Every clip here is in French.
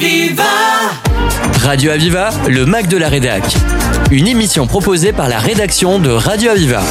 Aviva Radio Aviva, le Mac de la Rédac. Une émission proposée par la rédaction de Radio Aviva.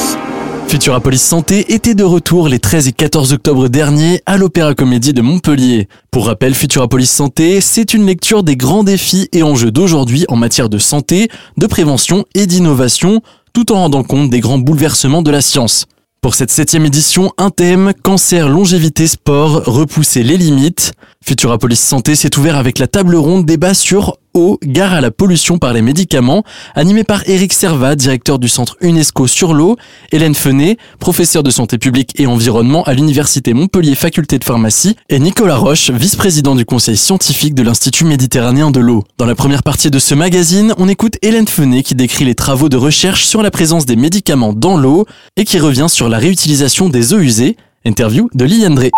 Futurapolis Santé était de retour les 13 et 14 octobre dernier à l'Opéra Comédie de Montpellier. Pour rappel, Futurapolis Santé, c'est une lecture des grands défis et enjeux d'aujourd'hui en matière de santé, de prévention et d'innovation, tout en rendant compte des grands bouleversements de la science. Pour cette septième édition, un thème, cancer, longévité, sport, repousser les limites. Futurapolis Santé s'est ouvert avec la table ronde débat sur eau, gare à la pollution par les médicaments, animé par Eric Servat, directeur du centre UNESCO sur l'eau, Hélène Fenet, professeur de santé publique et environnement à l'université Montpellier Faculté de pharmacie, et Nicolas Roche, vice-président du conseil scientifique de l'Institut méditerranéen de l'eau. Dans la première partie de ce magazine, on écoute Hélène Fenet qui décrit les travaux de recherche sur la présence des médicaments dans l'eau et qui revient sur la réutilisation des eaux usées. Interview de Liliane Drey.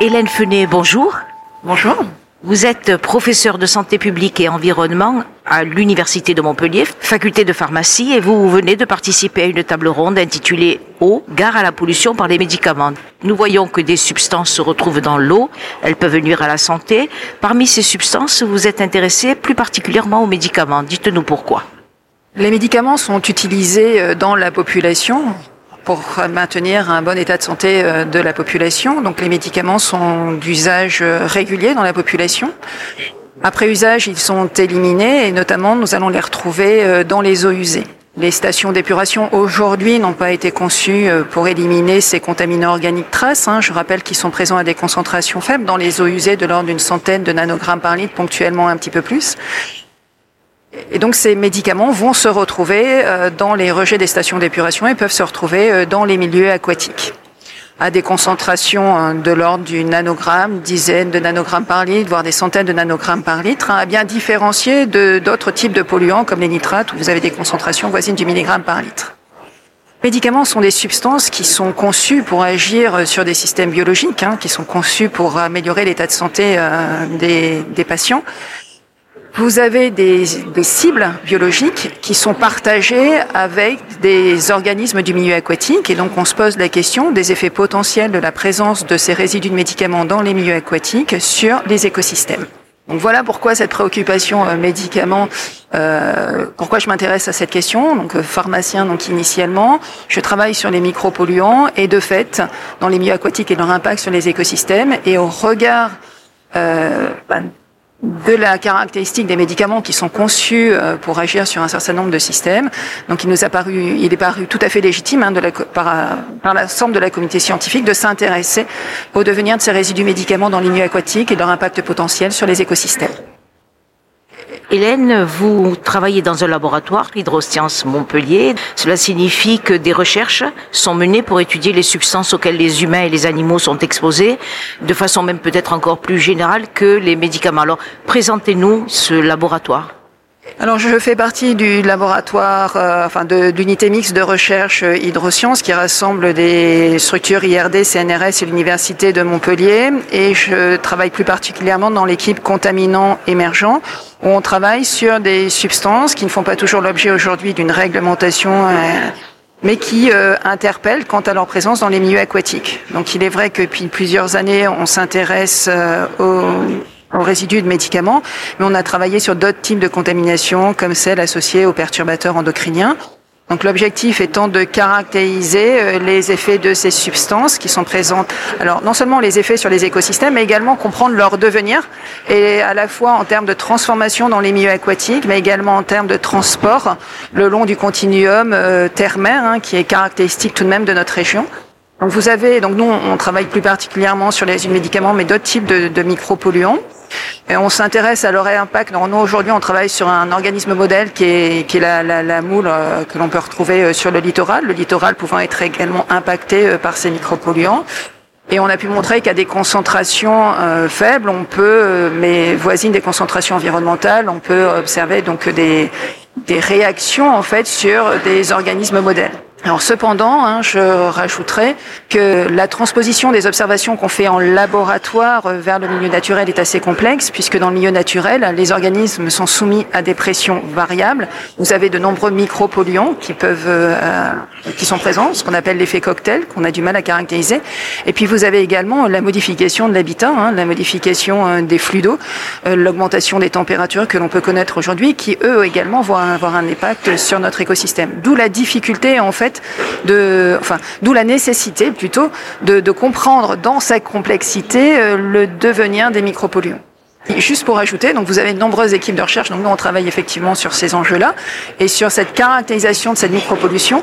Hélène Fenet, bonjour. Bonjour. Vous êtes professeur de santé publique et environnement à l'Université de Montpellier, faculté de pharmacie, et vous venez de participer à une table ronde intitulée Eau, gare à la pollution par les médicaments. Nous voyons que des substances se retrouvent dans l'eau, elles peuvent nuire à la santé. Parmi ces substances, vous êtes intéressé plus particulièrement aux médicaments. Dites-nous pourquoi. Les médicaments sont utilisés euh, dans la population pour maintenir un bon état de santé euh, de la population. Donc les médicaments sont d'usage euh, régulier dans la population. Après usage, ils sont éliminés et notamment nous allons les retrouver euh, dans les eaux usées. Les stations d'épuration aujourd'hui n'ont pas été conçues pour éliminer ces contaminants organiques traces. Hein. Je rappelle qu'ils sont présents à des concentrations faibles dans les eaux usées de l'ordre d'une centaine de nanogrammes par litre, ponctuellement un petit peu plus. Et donc ces médicaments vont se retrouver euh, dans les rejets des stations d'épuration et peuvent se retrouver euh, dans les milieux aquatiques à des concentrations hein, de l'ordre du nanogramme, dizaines de nanogrammes par litre, voire des centaines de nanogrammes par litre, hein, à bien différencier de d'autres types de polluants comme les nitrates où vous avez des concentrations voisines du milligramme par litre. Les médicaments sont des substances qui sont conçues pour agir sur des systèmes biologiques, hein, qui sont conçues pour améliorer l'état de santé euh, des patients. Vous avez des, des, cibles biologiques qui sont partagées avec des organismes du milieu aquatique et donc on se pose la question des effets potentiels de la présence de ces résidus de médicaments dans les milieux aquatiques sur les écosystèmes. Donc voilà pourquoi cette préoccupation euh, médicaments, euh, pourquoi je m'intéresse à cette question. Donc euh, pharmacien, donc initialement, je travaille sur les micropolluants et de fait dans les milieux aquatiques et leur impact sur les écosystèmes. Et au regard ben, de la caractéristique des médicaments qui sont conçus euh, pour agir sur un certain nombre de systèmes. Donc il nous a paru, il est paru tout à fait légitime hein, de la, par, par l'ensemble de la communauté scientifique de s'intéresser au devenir de ces résidus médicaments dans les milieux aquatiques et leur impact potentiel sur les écosystèmes. Hélène, vous travaillez dans un laboratoire Hydrosciences Montpellier. Cela signifie que des recherches sont menées pour étudier les substances auxquelles les humains et les animaux sont exposés, de façon même peut-être encore plus générale que les médicaments. Alors, présentez-nous ce laboratoire. Alors je fais partie du laboratoire, euh, enfin de, l'unité mixte de recherche euh, hydrosciences qui rassemble des structures IRD, CNRS et l'université de Montpellier et je travaille plus particulièrement dans l'équipe contaminants émergents où on travaille sur des substances qui ne font pas toujours l'objet aujourd'hui d'une réglementation euh, mais qui euh, interpellent quant à leur présence dans les milieux aquatiques. Donc il est vrai que depuis plusieurs années, on s'intéresse euh, aux aux résidus de médicaments, mais on a travaillé sur d'autres types de contamination, comme celles associées aux perturbateurs endocriniens. Donc l'objectif étant de caractériser euh, les effets de ces substances qui sont présentes. Alors non seulement les effets sur les écosystèmes, mais également comprendre leur devenir, et à la fois en termes de transformation dans les milieux aquatiques, mais également en termes de transport le long du continuum euh, terre-mer, hein, qui est caractéristique tout de même de notre région. Donc vous avez, donc nous on travaille plus particulièrement sur les médicaments, mais d'autres types de micropolluants. Et on s'intéresse à leur impact. aujourd'hui on travaille sur un organisme modèle qui est, la, la, moule euh, que l'on peut retrouver euh, sur le littoral, le littoral pouvant être également impacté euh, par ces micropolluants. Et on a pu montrer qu'à des concentrations faibles, on peut, mais voisines des concentrations environnementales, on peut observer donc des, des réactions en fait sur des organismes modèles. Alors cependant, hein, je rajouterais que la transposition des observations qu'on fait en laboratoire vers le milieu naturel est assez complexe, puisque dans le milieu naturel, les organismes sont soumis à des pressions variables. Vous avez de nombreux micropolluants qui peuvent, euh, qui sont présents, ce qu'on appelle l'effet cocktail, qu'on a du mal à caractériser. Et puis vous avez également la modification de l'habitat, hein, la modification euh, des flux d'eau, euh, l'augmentation des températures que l'on peut connaître aujourd'hui, qui eux également vont avoir un impact sur notre écosystème. D'où la difficulté en fait d'où la nécessité plutôt de, de comprendre dans sa complexité euh, le devenir des micropolluants. Juste pour ajouter, donc vous avez de nombreuses équipes de recherche, donc nous on travaille effectivement sur ces enjeux-là et sur cette caractérisation de cette micropollution.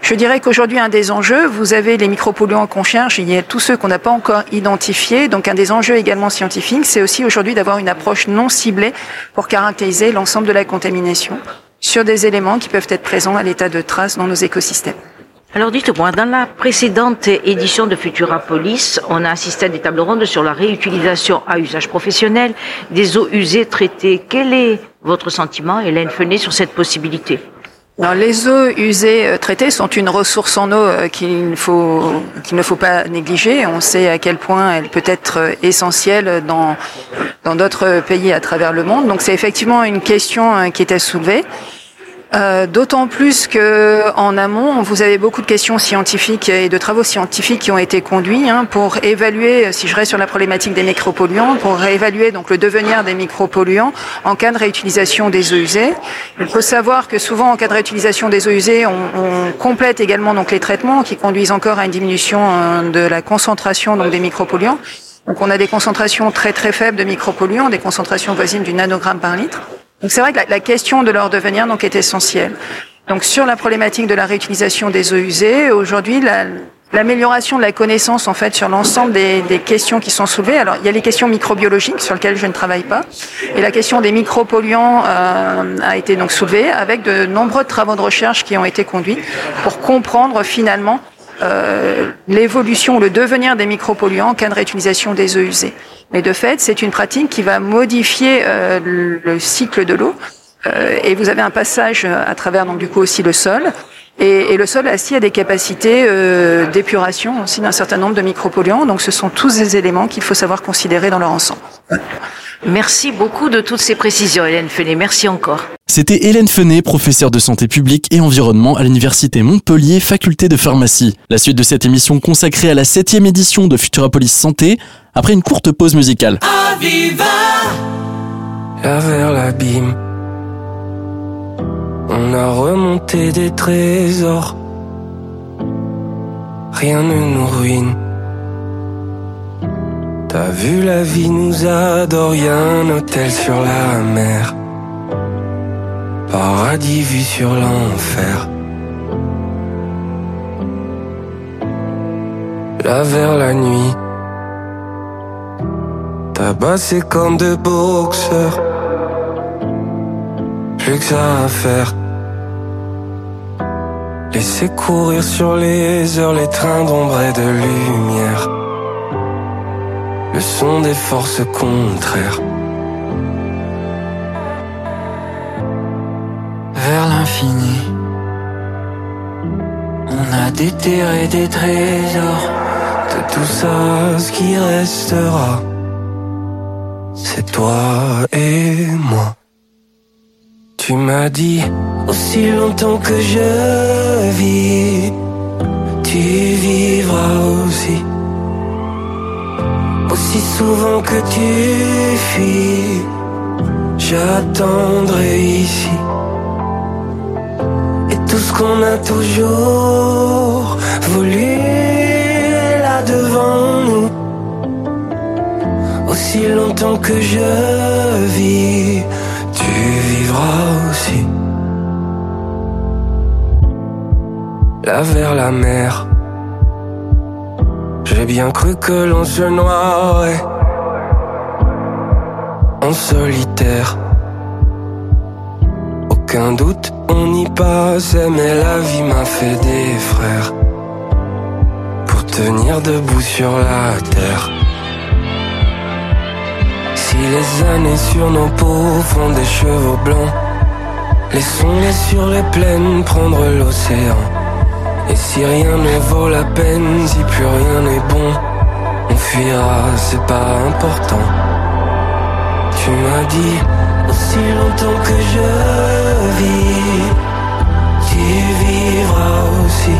Je dirais qu'aujourd'hui un des enjeux, vous avez les micropolluants qu'on cherche, il y a tous ceux qu'on n'a pas encore identifiés. Donc un des enjeux également scientifiques, c'est aussi aujourd'hui d'avoir une approche non ciblée pour caractériser l'ensemble de la contamination sur des éléments qui peuvent être présents à l'état de trace dans nos écosystèmes. Alors dites-moi, dans la précédente édition de Futurapolis, on a assisté à des tables rondes sur la réutilisation à usage professionnel des eaux usées traitées. Quel est votre sentiment, Hélène Fenet, sur cette possibilité? Alors, les eaux usées euh, traitées sont une ressource en eau euh, qu'il faut qu'il ne faut pas négliger. On sait à quel point elle peut être euh, essentielle dans dans d'autres pays à travers le monde. Donc c'est effectivement une question qui était soulevée. Euh, D'autant plus que en amont, vous avez beaucoup de questions scientifiques et de travaux scientifiques qui ont été conduits hein, pour évaluer, si je reste sur la problématique des micropolluants, pour évaluer donc le devenir des micropolluants en cas de réutilisation des eaux usées. Il faut savoir que souvent en cas de réutilisation des eaux usées, on, complète également donc les traitements qui conduisent encore à une diminution euh, de la concentration donc des micropolluants. Donc on a des concentrations très très faibles de micropolluants, des concentrations voisines du nanogramme par litre. Donc c'est vrai que la, la, question de leur devenir donc est essentielle. Donc sur la problématique de la réutilisation des eaux usées, aujourd'hui l'amélioration de la connaissance en fait sur l'ensemble des, des, questions qui sont soulevées. Alors il y a les questions microbiologiques sur lesquelles je ne travaille pas, et la question des micropolluants euh, a été donc soulevée avec de nombreux travaux de recherche qui ont été conduits pour comprendre finalement euh, l'évolution, le devenir des micropolluants de réutilisation des eaux usées. Mais de fait, c'est une pratique qui va modifier euh, le cycle de l'eau. Euh, et vous avez un passage à travers donc du coup aussi le sol. Et, et le sol assis a des capacités euh, d'épuration aussi d'un certain nombre de micropolluants. Donc ce sont tous des éléments qu'il faut savoir considérer dans leur ensemble. Merci beaucoup de toutes ces précisions, Hélène Fenet. Merci encore. C'était Hélène Fenet, professeure de santé publique et environnement à l'Université Montpellier, faculté de pharmacie. La suite de cette émission consacrée à la septième édition de Futurapolis Santé, après une courte pause musicale. Aviva Là vers l'abîme, on a remonté des trésors. Rien ne nous ruine. T'as vu, la vie nous adore, y'a un hôtel sur la mer. Paradis vu sur l'enfer. Là vers la nuit, tabassé comme deux boxeurs. Plus que ça à faire. Laisser courir sur les heures les trains d'ombre et de lumière. Le son des forces contraires. On a déterré des trésors, de tout ça, ce qui restera, c'est toi et moi. Tu m'as dit, aussi longtemps que je vis, tu vivras aussi. Aussi souvent que tu fuis, j'attendrai ici qu'on a toujours voulu là devant nous. Aussi longtemps que je vis, tu vivras aussi. Là vers la mer, j'ai bien cru que l'on se noierait en solitaire. Aucun doute on y passait, mais la vie m'a fait des frères. Pour tenir debout sur la terre. Si les années sur nos peaux font des cheveux blancs, laissons-les sur les plaines prendre l'océan. Et si rien ne vaut la peine, si plus rien n'est bon, on fuira, c'est pas important. Tu m'as dit aussi longtemps que je vis, tu vivras aussi.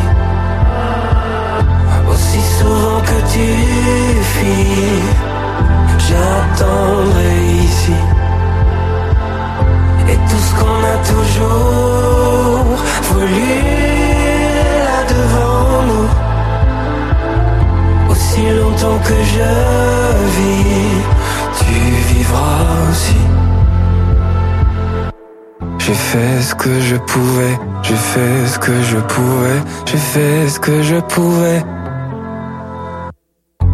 Aussi souvent que tu fuis, j'attendrai ici. Et tout ce qu'on a toujours voulu là devant nous. Aussi longtemps que je que je pouvais, j'ai fait ce que je pouvais, j'ai fait ce que je pouvais.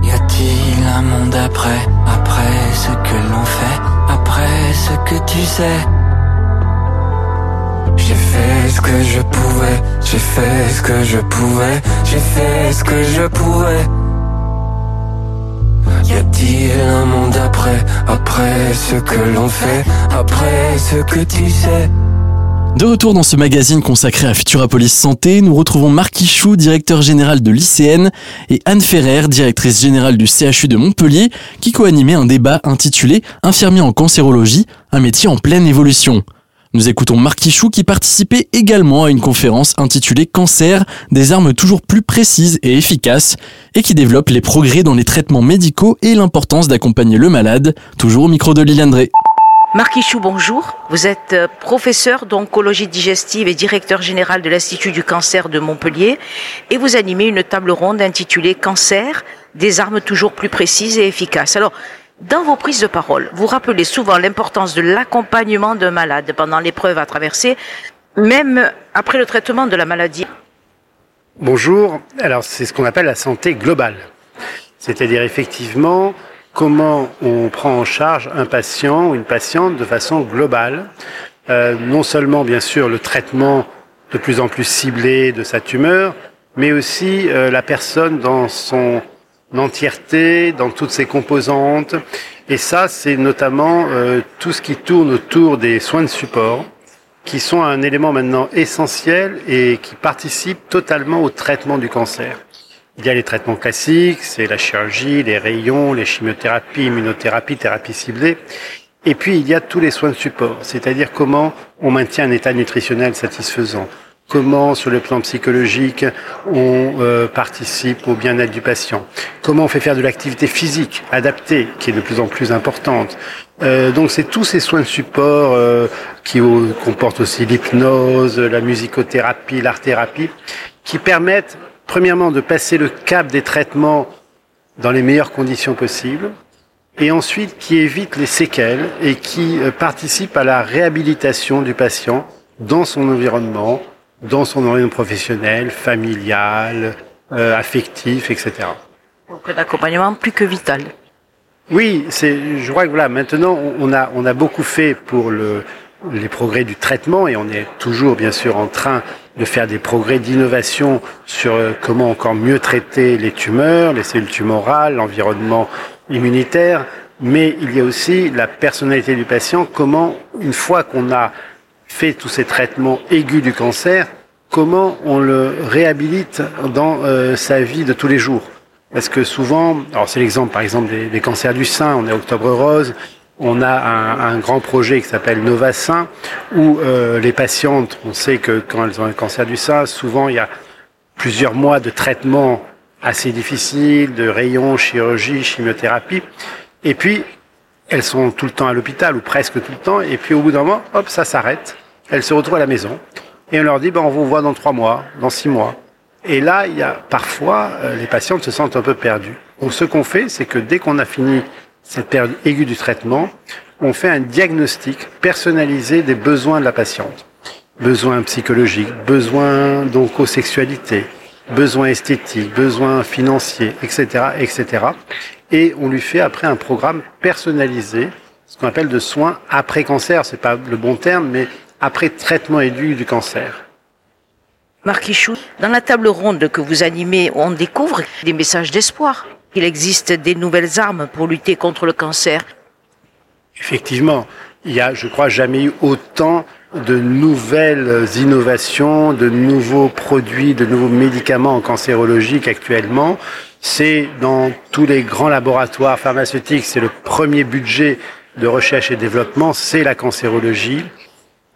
Y a-t-il un monde après, après ce que l'on fait, après ce que tu sais? J'ai fait ce que je pouvais, j'ai fait ce que je pouvais, j'ai fait ce que je pouvais. Y a-t-il un monde après, après ce que l'on fait, après ce que tu sais? De retour dans ce magazine consacré à Futurapolis Santé, nous retrouvons Marc Ichou, directeur général de l'ICN, et Anne Ferrer, directrice générale du CHU de Montpellier, qui co-animait un débat intitulé Infirmier en cancérologie, un métier en pleine évolution. Nous écoutons Marc Ichou qui participait également à une conférence intitulée Cancer, des armes toujours plus précises et efficaces, et qui développe les progrès dans les traitements médicaux et l'importance d'accompagner le malade, toujours au micro de Liliane Drey. Marc bonjour. Vous êtes euh, professeur d'oncologie digestive et directeur général de l'Institut du cancer de Montpellier et vous animez une table ronde intitulée Cancer, des armes toujours plus précises et efficaces. Alors, dans vos prises de parole, vous rappelez souvent l'importance de l'accompagnement d'un malade pendant l'épreuve à traverser, même après le traitement de la maladie. Bonjour, alors c'est ce qu'on appelle la santé globale. C'est-à-dire effectivement comment on prend en charge un patient ou une patiente de façon globale. Euh, non seulement bien sûr le traitement de plus en plus ciblé de sa tumeur, mais aussi euh, la personne dans son entièreté, dans toutes ses composantes. Et ça, c'est notamment euh, tout ce qui tourne autour des soins de support, qui sont un élément maintenant essentiel et qui participe totalement au traitement du cancer. Il y a les traitements classiques, c'est la chirurgie, les rayons, les chimiothérapies, immunothérapie, thérapie ciblée. Et puis il y a tous les soins de support, c'est-à-dire comment on maintient un état nutritionnel satisfaisant, comment sur le plan psychologique on euh, participe au bien-être du patient, comment on fait faire de l'activité physique adaptée qui est de plus en plus importante. Euh, donc c'est tous ces soins de support euh, qui comportent aussi l'hypnose, la musicothérapie, l'art-thérapie, qui permettent premièrement de passer le cap des traitements dans les meilleures conditions possibles, et ensuite qui évite les séquelles et qui participe à la réhabilitation du patient dans son environnement, dans son environnement professionnel, familial, euh, affectif, etc. Donc un accompagnement plus que vital. Oui, c'est. Je crois que voilà, maintenant on a on a beaucoup fait pour le les progrès du traitement et on est toujours bien sûr en train de faire des progrès d'innovation sur euh, comment encore mieux traiter les tumeurs, les cellules tumorales, l'environnement immunitaire, mais il y a aussi la personnalité du patient, comment une fois qu'on a fait tous ces traitements aigus du cancer, comment on le réhabilite dans euh, sa vie de tous les jours? Parce que souvent, alors c'est l'exemple par exemple des, des, cancers du sein, on est Octobre Rose, on a un, grand projet qui s'appelle Nova Sein, où euh, les patientes, on sait que quand elles ont un cancer du sein, souvent il y a plusieurs mois de traitement assez difficiles, de rayons, chirurgie, chimiothérapie, et puis elles sont tout le temps à l'hôpital ou presque tout le temps, et puis au bout d'un moment, hop, ça s'arrête, elles se retrouvent à la maison, et on leur dit, ben, on vous voit dans trois mois, dans six mois. Et là, il y a parfois, euh, les patientes se sentent un peu perdues. Donc ce qu'on fait, c'est que dès qu'on a fini cette période aiguë du traitement, on fait un diagnostic personnalisé des besoins de la patiente. Besoins psychologiques, besoins d'oncosexualité, besoins esthétiques, besoins financiers, etc., etc. Et on lui fait après un programme personnalisé, ce qu'on appelle de soins après cancer. C'est pas le bon terme, mais après traitement aigu du cancer. Marc Ichou, dans la table ronde que vous animez, on découvre des messages d'espoir. Il existe des nouvelles armes pour lutter contre le cancer. Effectivement, il y a, je crois, jamais eu autant de nouvelles innovations, de nouveaux produits, de nouveaux médicaments en cancérologie qu'actuellement, c'est dans tous les grands laboratoires pharmaceutiques, c'est le premier budget de recherche et développement, c'est la cancérologie.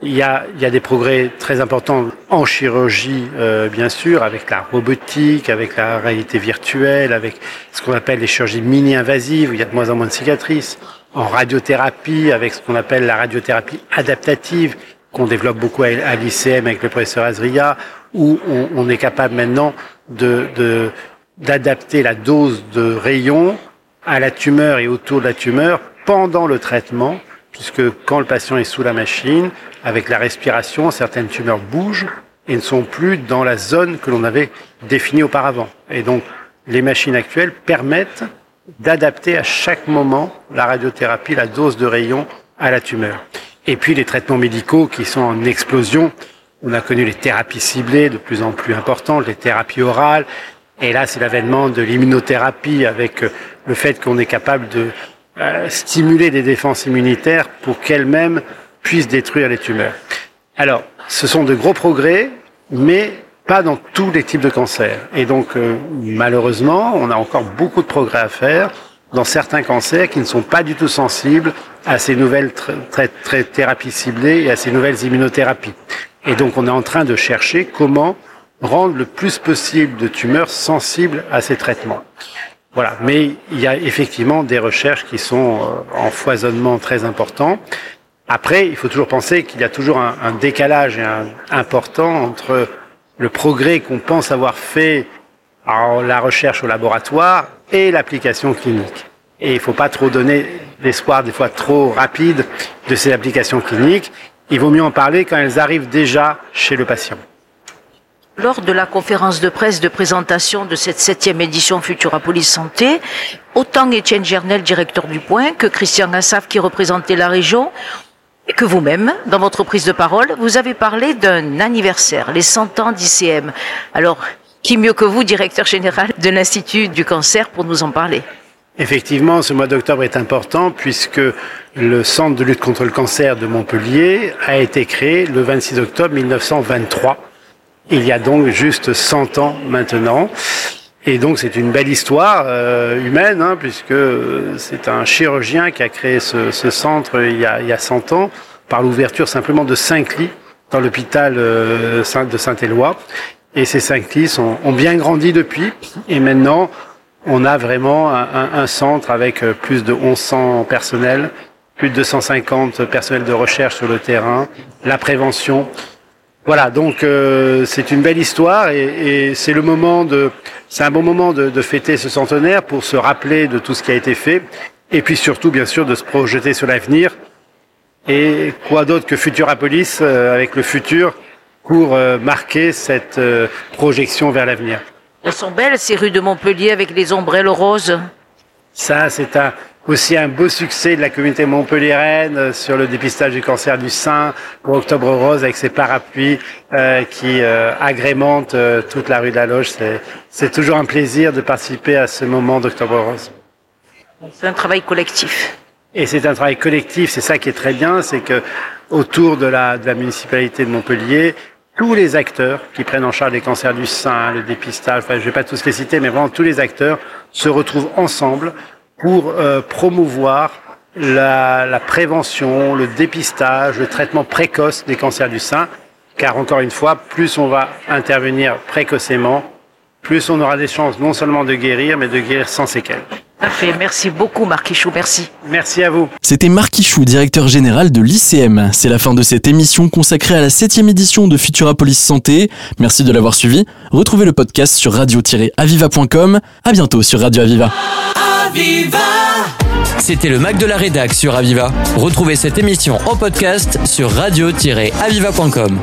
Il y, a, des progrès très importants en chirurgie, euh, bien sûr, avec la robotique, avec la réalité virtuelle, avec ce qu'on appelle les chirurgies mini-invasives, où il y a de moins en moins de cicatrices. En radiothérapie, avec ce qu'on appelle la radiothérapie adaptative, qu'on développe beaucoup à l'ICM avec le professeur Azria, où on, est capable maintenant d'adapter la dose de rayons à la tumeur et autour de la tumeur pendant le traitement, puisque quand le patient est sous la machine, avec la respiration, certaines tumeurs bougent et ne sont plus dans la zone que l'on avait définie auparavant. Et donc, les machines actuelles permettent d'adapter à chaque moment la radiothérapie, la dose de rayons à la tumeur. Et puis les traitements médicaux qui sont en explosion. On a connu les thérapies ciblées de plus en plus importantes, les thérapies orales, et là, c'est l'avènement de l'immunothérapie avec le fait qu'on est capable de euh, stimuler des défenses immunitaires pour qu'elles-mêmes puissent détruire les tumeurs. Alors, ce sont de gros progrès, mais pas dans tous les types de cancers. Et donc, euh, malheureusement, on a encore beaucoup de progrès à faire dans certains cancers qui ne sont pas du tout sensibles à ces nouvelles thérapies ciblées et à ces nouvelles immunothérapies. Et donc, on est en train de chercher comment rendre le plus possible de tumeurs sensibles à ces traitements. Voilà, mais il y a effectivement des recherches qui sont euh, en foisonnement très important. Après, il faut toujours penser qu'il y a toujours un, décalage important entre le progrès qu'on pense avoir fait en la recherche au laboratoire et l'application clinique. Et il ne faut pas trop donner l'espoir des fois trop rapide de ces applications cliniques. Il vaut mieux en parler quand elles arrivent déjà chez le patient. Lors de la conférence de presse de présentation de cette septième édition Futurapolis Santé, autant Étienne Gernel, directeur du Point, que Christian Gassaf, qui représentait la région, et que vous-même, dans votre prise de parole, vous avez parlé d'un anniversaire, les 100 ans d'ICM. Alors, qui mieux que vous, directeur général de l'Institut du cancer, pour nous en parler? Effectivement, ce mois d'octobre est important puisque le Centre de lutte contre le cancer de Montpellier a été créé le 26 octobre 1923 il y a donc juste 100 ans maintenant. Et donc c'est une belle histoire euh, humaine, hein, puisque c'est un chirurgien qui a créé ce, ce centre il y, a, il y, a, 100 ans, par l'ouverture simplement de cinq lits dans l'hôpital euh, de Saint-Éloi. Et ces cinq lits sont, ont bien grandi depuis. Et maintenant, on a vraiment un, un, centre avec euh, plus de 1100 personnels, plus de 250 personnels de recherche sur le terrain, la prévention, voilà, donc euh, c'est une belle histoire et, et c'est le moment de, c'est un bon moment de, de, fêter ce centenaire pour se rappeler de tout ce qui a été fait et puis surtout bien sûr de se projeter sur l'avenir. Et quoi d'autre que Futurapolis euh, avec le futur pour euh, marquer cette projection vers l'avenir? Elles sont belles ces rues de Montpellier avec les ombrelles roses? Ça, c'est un, aussi un beau succès de la communauté montpelliéraine euh, sur le dépistage du cancer du sein pour Octobre Rose avec ses parapluies euh, qui euh, agrémentent euh, toute la rue de la Loge. C'est toujours un plaisir de participer à ce moment d'Octobre Rose. C'est un travail collectif. Et c'est un travail collectif, c'est ça qui est très bien, c'est que autour de la, de la municipalité de Montpellier, tous les acteurs qui prennent en charge les cancers du sein, le dépistage, enfin je vais pas tous les citer, mais vraiment tous les acteurs se retrouvent ensemble pour euh, promouvoir la, la, prévention, le dépistage, le traitement précoce des cancers du sein, car encore une fois, plus on va intervenir précocement, plus on aura des chances non seulement de guérir, mais de guérir sans séquelles. Parfait, merci beaucoup Marc Ichou, merci. Merci à vous. C'était Marc Ichou, directeur général de l'ICM. C'est la fin de cette émission consacrée à la septième édition de Futurapolis Santé. Merci de l'avoir suivi. Retrouvez le podcast sur radio-aviva.com. À bientôt sur Radio Aviva. C'était le Mac de la Rédac sur Aviva. Retrouvez cette émission en podcast sur radio-aviva.com.